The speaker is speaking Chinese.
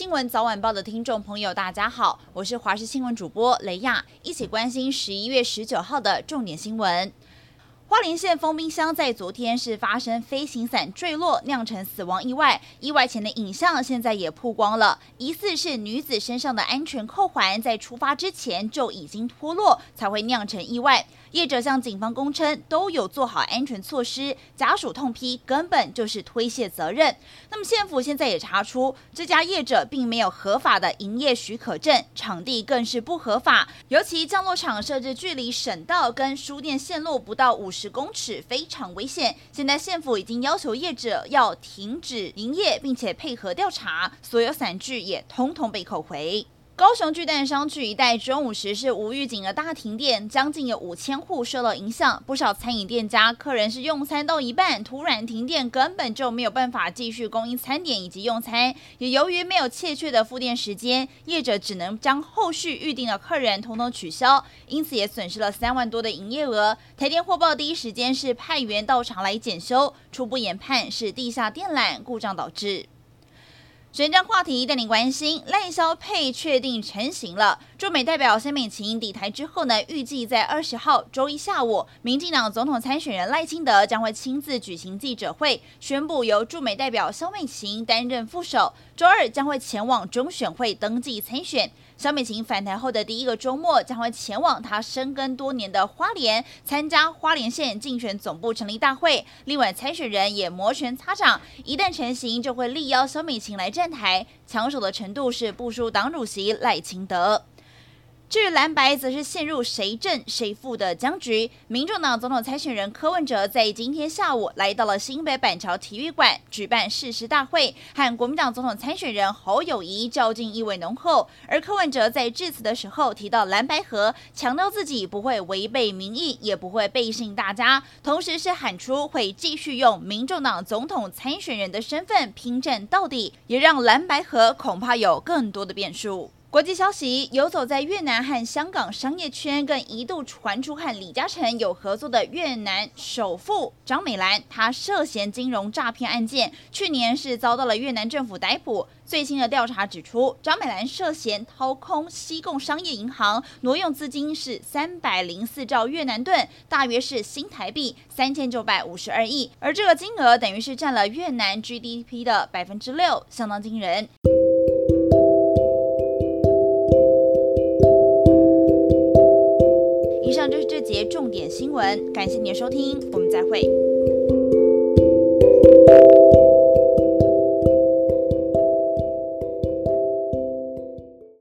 新闻早晚报的听众朋友，大家好，我是华视新闻主播雷亚，一起关心十一月十九号的重点新闻。花莲县丰滨乡在昨天是发生飞行伞坠落酿成死亡意外，意外前的影像现在也曝光了，疑似是女子身上的安全扣环在出发之前就已经脱落，才会酿成意外。业者向警方供称都有做好安全措施，家属痛批根本就是推卸责任。那么县府现在也查出这家业者并没有合法的营业许可证，场地更是不合法，尤其降落场设置距离省道跟输电线路不到五十十公尺，非常危险。现在县府已经要求业者要停止营业，并且配合调查，所有散具也通通被扣回。高雄巨蛋商区一带中午时是无预警的大停电，将近有五千户受到影响。不少餐饮店家客人是用餐到一半，突然停电，根本就没有办法继续供应餐点以及用餐。也由于没有确切的复电时间，业者只能将后续预定的客人统统取消，因此也损失了三万多的营业额。台电获报第一时间是派员到场来检修，初步研判是地下电缆故障导致。选战话题带领关心，赖萧配确定成型了。驻美代表萧美琴抵台之后呢，预计在二十号周一下午，民进党总统参选人赖清德将会亲自举行记者会，宣布由驻美代表萧美琴担任副手。周二将会前往中选会登记参选。萧美琴返台后的第一个周末，将会前往她深耕多年的花莲，参加花莲县竞选总部成立大会。另外，参选人也摩拳擦掌，一旦成型，就会力邀萧美琴来站台。抢手的程度是不输党主席赖清德。至于蓝白，则是陷入谁胜谁负的僵局。民众党总统参选人柯文哲在今天下午来到了新北板桥体育馆举办誓师大会，和国民党总统参选人侯友谊较劲意味浓厚。而柯文哲在致辞的时候提到蓝白合，强调自己不会违背民意，也不会背信大家，同时是喊出会继续用民众党总统参选人的身份拼战到底，也让蓝白合恐怕有更多的变数。国际消息：游走在越南和香港商业圈，更一度传出和李嘉诚有合作的越南首富张美兰，她涉嫌金融诈骗案件，去年是遭到了越南政府逮捕。最新的调查指出，张美兰涉嫌掏空西贡商业银行，挪用资金是三百零四兆越南盾，大约是新台币三千九百五十二亿，而这个金额等于是占了越南 GDP 的百分之六，相当惊人。以上就是这节重点新闻感谢你的收听我们再会。